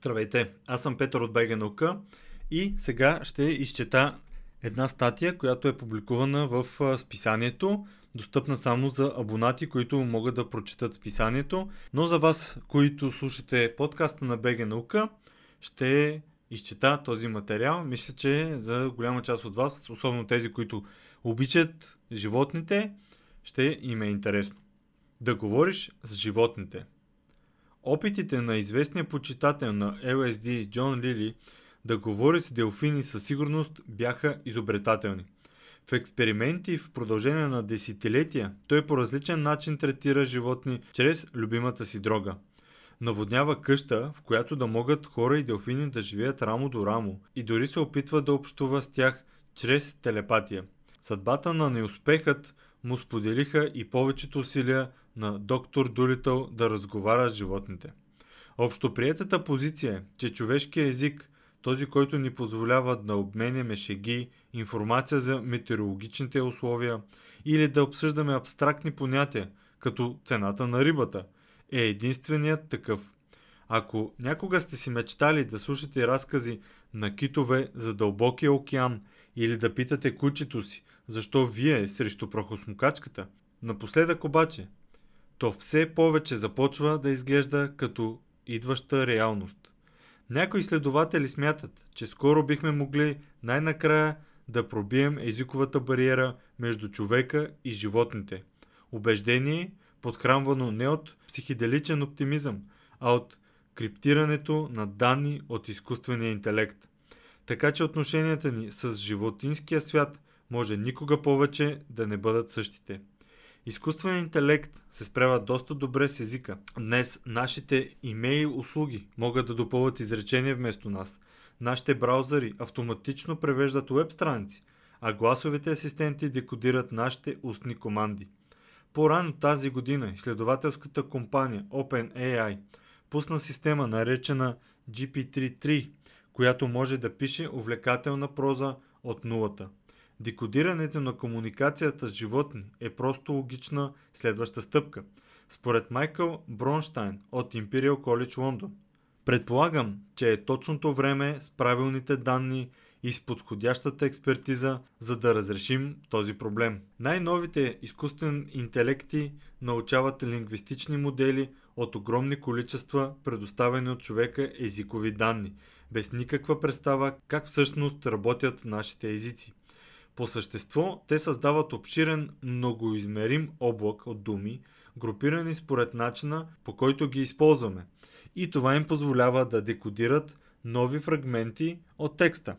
Здравейте, аз съм Петър от БГ наука и сега ще изчета една статия, която е публикувана в списанието, достъпна само за абонати, които могат да прочитат списанието, но за вас, които слушате подкаста на БГ наука, ще изчета този материал. Мисля, че за голяма част от вас, особено тези, които обичат животните, ще им е интересно. Да говориш с животните – Опитите на известния почитател на LSD Джон Лили да говори с делфини със сигурност бяха изобретателни. В експерименти в продължение на десетилетия той по различен начин третира животни чрез любимата си дрога. Наводнява къща, в която да могат хора и делфини да живеят рамо до рамо и дори се опитва да общува с тях чрез телепатия. Съдбата на неуспехът му споделиха и повечето усилия на доктор Дулитъл да разговаря с животните. Общоприетата позиция е, че човешкият език, този, който ни позволява да обменяме шеги, информация за метеорологичните условия или да обсъждаме абстрактни понятия, като цената на рибата, е единственият такъв. Ако някога сте си мечтали да слушате разкази на китове за дълбокия океан или да питате кучето си, защо вие срещу прахосмокачката, напоследък обаче то все повече започва да изглежда като идваща реалност. Някои изследователи смятат, че скоро бихме могли най-накрая да пробием езиковата бариера между човека и животните. Убеждение, подхранвано не от психиделичен оптимизъм, а от криптирането на данни от изкуствения интелект. Така че отношенията ни с животинския свят може никога повече да не бъдат същите. Изкуственият интелект се справя доста добре с езика. Днес нашите имейл услуги могат да допълват изречения вместо нас. Нашите браузъри автоматично превеждат веб страници, а гласовите асистенти декодират нашите устни команди. По-рано тази година изследователската компания OpenAI пусна система наречена GPT-3, която може да пише увлекателна проза от нулата. Декодирането на комуникацията с животни е просто логична следваща стъпка, според Майкъл Бронштайн от Imperial College Лондон. Предполагам, че е точното време с правилните данни и с подходящата експертиза, за да разрешим този проблем. Най-новите изкуствени интелекти научават лингвистични модели от огромни количества предоставени от човека езикови данни, без никаква представа как всъщност работят нашите езици. По същество, те създават обширен, многоизмерим облак от думи, групирани според начина по който ги използваме. И това им позволява да декодират нови фрагменти от текста.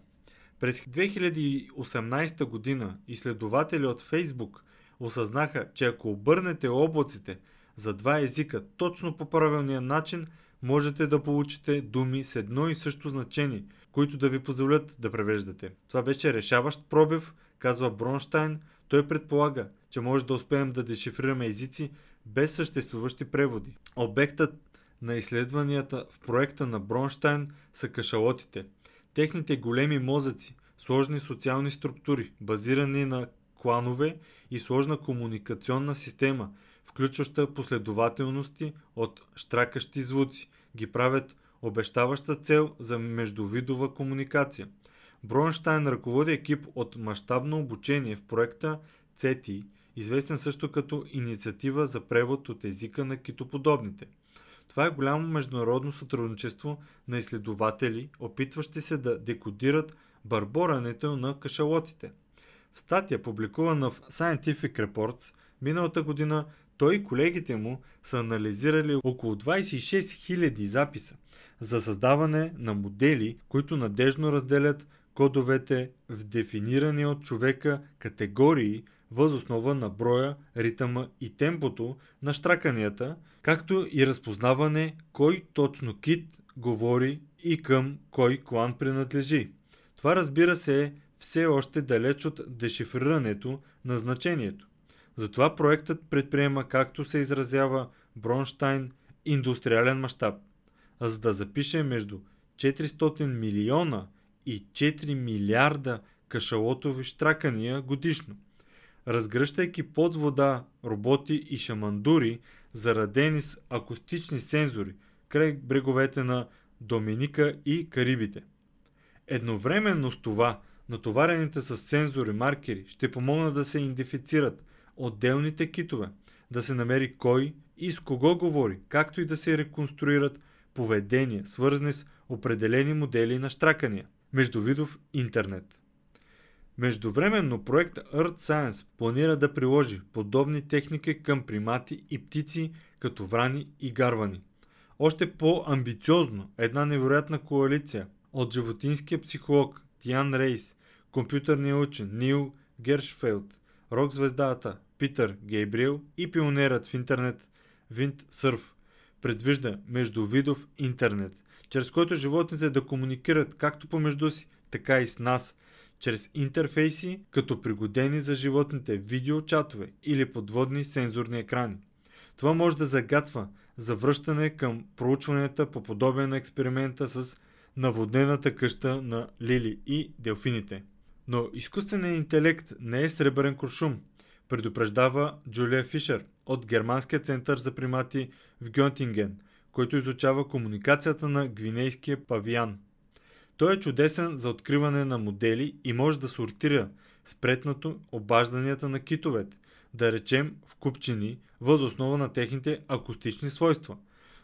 През 2018 година изследователи от Facebook осъзнаха, че ако обърнете облаците за два езика точно по правилния начин, можете да получите думи с едно и също значение, които да ви позволят да превеждате. Това беше решаващ пробив казва Бронштайн, той предполага, че може да успеем да дешифрираме езици без съществуващи преводи. Обектът на изследванията в проекта на Бронштайн са кашалотите. Техните големи мозъци, сложни социални структури, базирани на кланове и сложна комуникационна система, включваща последователности от штракащи звуци, ги правят обещаваща цел за междувидова комуникация – Бронштайн ръководи екип от мащабно обучение в проекта CETI, известен също като Инициатива за превод от езика на китоподобните. Това е голямо международно сътрудничество на изследователи, опитващи се да декодират барборането на кашалотите. В статия, публикувана в Scientific Reports, миналата година той и колегите му са анализирали около 26 000 записа за създаване на модели, които надежно разделят кодовете в дефинирани от човека категории възоснова на броя, ритъма и темпото на штраканията, както и разпознаване кой точно кит говори и към кой клан принадлежи. Това разбира се е все още далеч от дешифрирането на значението. Затова проектът предприема, както се изразява Бронштайн, индустриален мащаб, за да запише между 400 милиона и 4 милиарда кашалотови штракания годишно. Разгръщайки под вода роботи и шамандури, зарадени с акустични сензори край бреговете на Доминика и Карибите. Едновременно с това, натоварените с сензори маркери ще помогнат да се идентифицират отделните китове, да се намери кой и с кого говори, както и да се реконструират поведения, свързани с определени модели на штракания. Междувидов интернет. Междувременно проект Earth Science планира да приложи подобни техники към примати и птици като врани и гарвани. Още по-амбициозно една невероятна коалиция от животинския психолог Тиан Рейс, компютърния учен Нил Гершфелд, рок-звездата Питър Гейбриел и пионерът в интернет Винт Сърф предвижда междувидов интернет, чрез който животните да комуникират както помежду си, така и с нас, чрез интерфейси, като пригодени за животните видеочатове или подводни сензорни екрани. Това може да загатва за връщане към проучванията по подобие на експеримента с наводнената къща на Лили и делфините. Но изкуственият интелект не е сребърен куршум, предупреждава Джулия Фишер от Германския център за примати в Гьонтинген, който изучава комуникацията на гвинейския павиан. Той е чудесен за откриване на модели и може да сортира спретнато обажданията на китовете, да речем в купчини, възоснова на техните акустични свойства.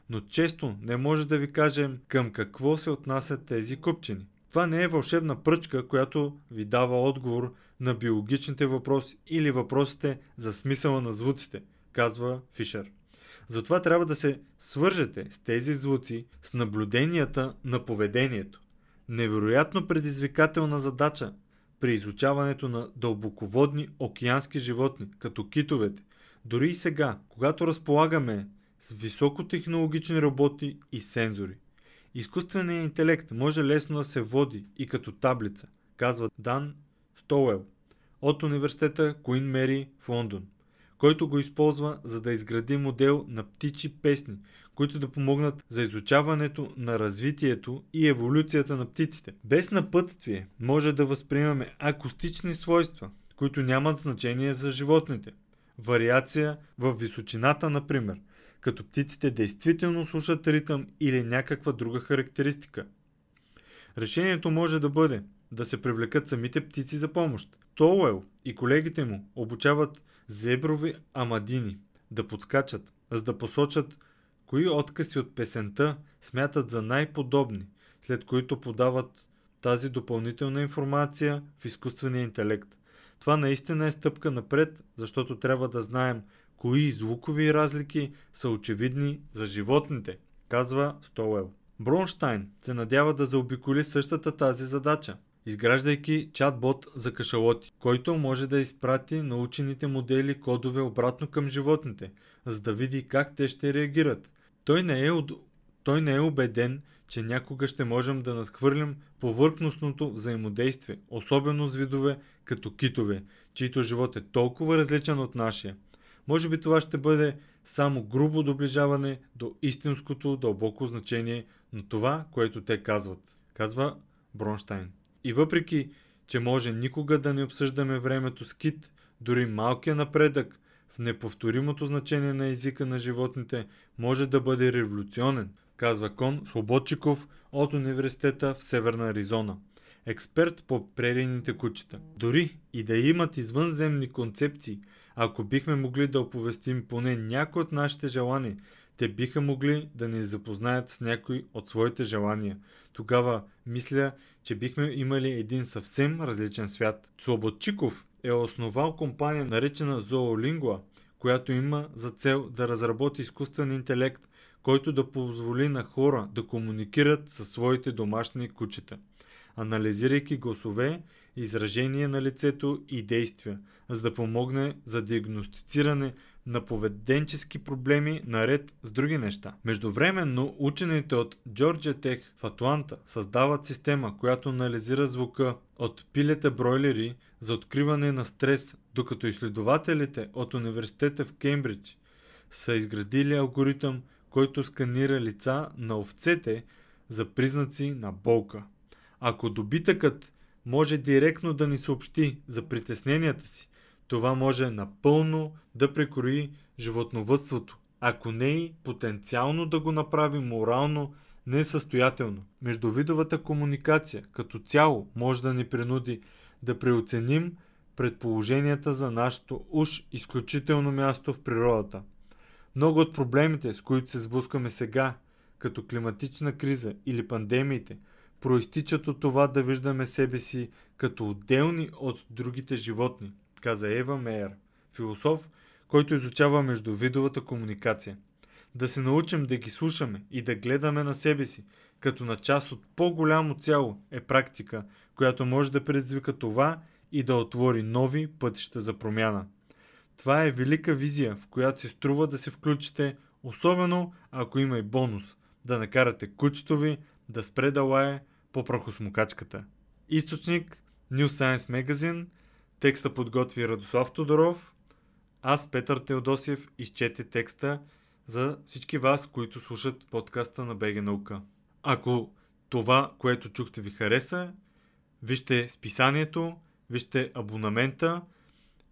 Но често не може да ви кажем към какво се отнасят тези купчини. Това не е вълшебна пръчка, която ви дава отговор на биологичните въпроси или въпросите за смисъла на звуците, казва Фишер. Затова трябва да се свържете с тези звуци с наблюденията на поведението. Невероятно предизвикателна задача при изучаването на дълбоководни океански животни, като китовете. Дори и сега, когато разполагаме с високотехнологични роботи и сензори. Изкуственият интелект може лесно да се води и като таблица, казва Дан Стоуел от университета Куин Мери в Лондон, който го използва за да изгради модел на птичи песни, които да помогнат за изучаването на развитието и еволюцията на птиците. Без напътствие може да възприемаме акустични свойства, които нямат значение за животните. Вариация в височината, например – като птиците действително слушат ритъм или някаква друга характеристика. Решението може да бъде да се привлекат самите птици за помощ. Тоуел и колегите му обучават зеброви амадини да подскачат, за да посочат кои откази от песента смятат за най-подобни, след които подават тази допълнителна информация в изкуствения интелект. Това наистина е стъпка напред, защото трябва да знаем кои звукови разлики са очевидни за животните, казва Стоуел. Бронштайн се надява да заобиколи същата тази задача, изграждайки чатбот за кашалоти, който може да изпрати научените модели кодове обратно към животните, за да види как те ще реагират. Той не е, той не е убеден, че някога ще можем да надхвърлим повърхностното взаимодействие, особено с видове като китове, чието живот е толкова различен от нашия. Може би това ще бъде само грубо доближаване до истинското дълбоко значение на това, което те казват, казва Бронштайн. И въпреки, че може никога да не обсъждаме времето с кит, дори малкият напредък в неповторимото значение на езика на животните може да бъде революционен, казва Кон Слободчиков от университета в Северна Аризона. Експерт по прерийните кучета. Дори и да имат извънземни концепции – ако бихме могли да оповестим поне някои от нашите желания, те биха могли да ни запознаят с някои от своите желания. Тогава мисля, че бихме имали един съвсем различен свят. Слободчиков е основал компания наречена Zoolingua, която има за цел да разработи изкуствен интелект, който да позволи на хора да комуникират със своите домашни кучета, анализирайки гласове, изражение на лицето и действия – за да помогне за диагностициране на поведенчески проблеми наред с други неща. Междувременно учените от Georgia Tech в Атланта създават система, която анализира звука от пилета бройлери за откриване на стрес, докато изследователите от университета в Кембридж са изградили алгоритъм, който сканира лица на овцете за признаци на болка. Ако добитъкът може директно да ни съобщи за притесненията си, това може напълно да прекрои животновътството, ако не и потенциално да го направи морално несъстоятелно. Междувидовата комуникация като цяло може да ни принуди да преоценим предположенията за нашето уж изключително място в природата. Много от проблемите, с които се сблъскваме сега, като климатична криза или пандемиите, проистичат от това да виждаме себе си като отделни от другите животни, каза Ева Мейер, философ, който изучава междувидовата комуникация. Да се научим да ги слушаме и да гледаме на себе си, като на част от по-голямо цяло е практика, която може да предизвика това и да отвори нови пътища за промяна. Това е велика визия, в която се струва да се включите, особено ако има и бонус, да накарате кучето ви да спре да лае по прахосмокачката. Източник New Science Magazine, текста подготви Радослав Тодоров, аз, Петър Теодосиев, изчете текста за всички вас, които слушат подкаста на БГ Наука. Ако това, което чухте ви хареса, вижте списанието, вижте абонамента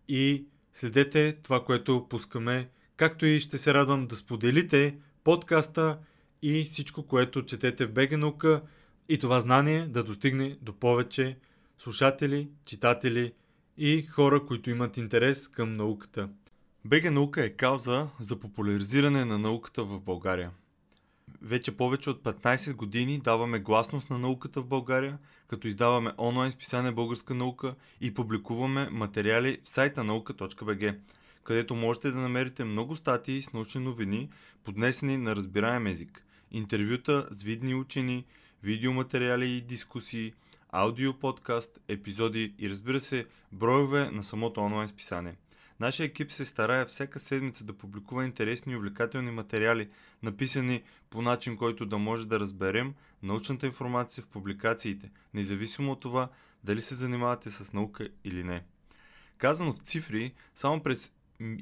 и следете това, което пускаме, както и ще се радвам да споделите подкаста и всичко, което четете в БГ Наука и това знание да достигне до повече слушатели, читатели и хора, които имат интерес към науката. БГ Наука е кауза за популяризиране на науката в България. Вече повече от 15 години даваме гласност на науката в България, като издаваме онлайн списание Българска наука и публикуваме материали в сайта наука.бг, където можете да намерите много статии с научни новини, поднесени на разбираем език, интервюта с видни учени, видеоматериали и дискусии, аудио подкаст, епизоди и разбира се, броеве на самото онлайн списание. Нашия екип се старае всяка седмица да публикува интересни и увлекателни материали, написани по начин, който да може да разберем научната информация в публикациите, независимо от това дали се занимавате с наука или не. Казано в цифри, само през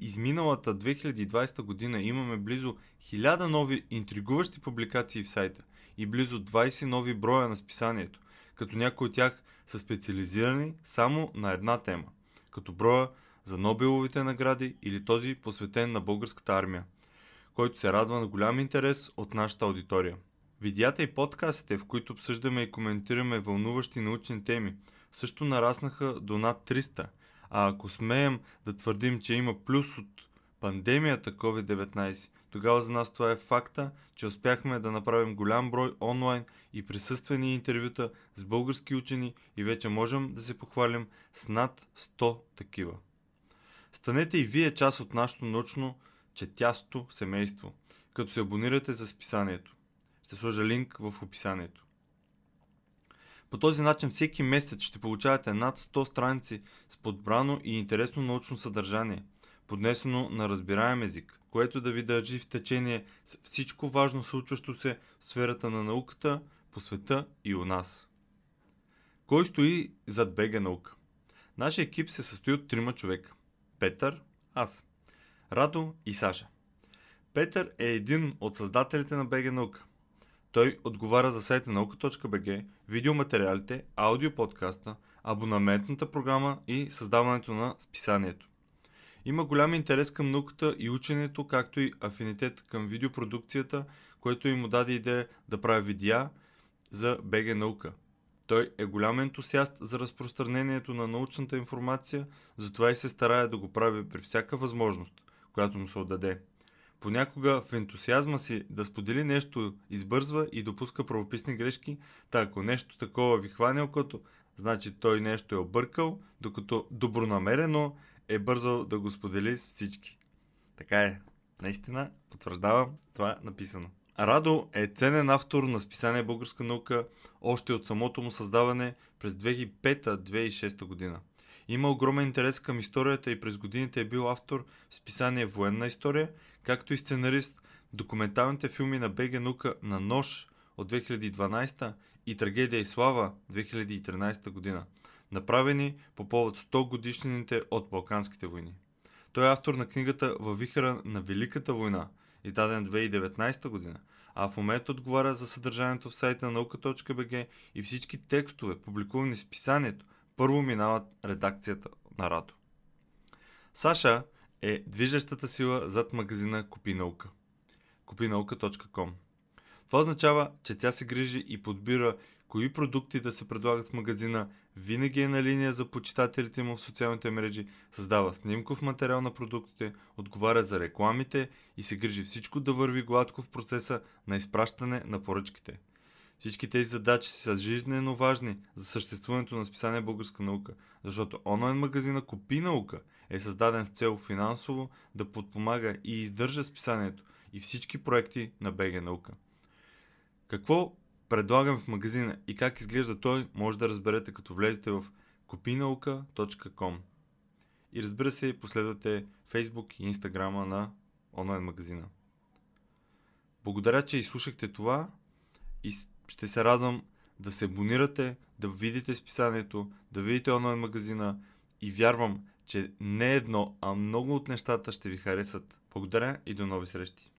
изминалата 2020 година имаме близо 1000 нови интригуващи публикации в сайта и близо 20 нови броя на списанието, като някои от тях са специализирани само на една тема, като броя за Нобеловите награди или този посветен на българската армия, който се радва на голям интерес от нашата аудитория. Видеята и подкастите, в които обсъждаме и коментираме вълнуващи научни теми, също нараснаха до над 300, а ако смеем да твърдим, че има плюс от пандемията COVID-19, тогава за нас това е факта, че успяхме да направим голям брой онлайн и присъствени интервюта с български учени и вече можем да се похвалим с над 100 такива. Станете и вие част от нашето научно четясто семейство, като се абонирате за списанието. Ще сложа линк в описанието. По този начин всеки месец ще получавате над 100 страници с подбрано и интересно научно съдържание, поднесено на разбираем език, което да ви държи в течение с всичко важно случващо се в сферата на науката, по света и у нас. Кой стои зад Бега наука? Нашия екип се състои от трима човека. Петър, аз, Радо и Саша. Петър е един от създателите на БГ Наука. Той отговаря за сайта наука.бг, видеоматериалите, аудиоподкаста, абонаментната програма и създаването на списанието. Има голям интерес към науката и ученето, както и афинитет към видеопродукцията, което им даде идея да прави видеа за БГ Наука. Той е голям ентусиаст за разпространението на научната информация, затова и се старае да го прави при всяка възможност, която му се отдаде. Понякога в ентусиазма си да сподели нещо избързва и допуска правописни грешки, та ако нещо такова ви хване окото, значи той нещо е объркал, докато добронамерено е бързал да го сподели с всички. Така е. Наистина, потвърждавам това е написано. Радо е ценен автор на списание Българска наука още от самото му създаване през 2005-2006 година. Има огромен интерес към историята и през годините е бил автор в списание Военна история, както и сценарист документалните филми на БГ Наука на Нож от 2012 и Трагедия и слава 2013 година, направени по повод 100 годишнините от Балканските войни. Той е автор на книгата Във вихара на Великата война – издаден 2019 година, а в момента отговаря за съдържанието в сайта на и всички текстове, публикувани в писанието, първо минават редакцията на Радо. Саша е движещата сила зад магазина Купи наука. Купинаука.com Това означава, че тя се грижи и подбира кои продукти да се предлагат в магазина, винаги е на линия за почитателите му в социалните мрежи, създава снимков материал на продуктите, отговаря за рекламите и се грижи всичко да върви гладко в процеса на изпращане на поръчките. Всички тези задачи са жизненно важни за съществуването на списание Българска наука, защото онлайн магазина Купи наука е създаден с цел финансово да подпомага и издържа списанието и всички проекти на БГ наука. Какво предлагам в магазина и как изглежда той, може да разберете като влезете в kupinauka.com и разбира се, последвате Facebook и Instagram на онлайн магазина. Благодаря, че изслушахте това и ще се радвам да се абонирате, да видите списанието, да видите онлайн магазина и вярвам, че не едно, а много от нещата ще ви харесат. Благодаря и до нови срещи!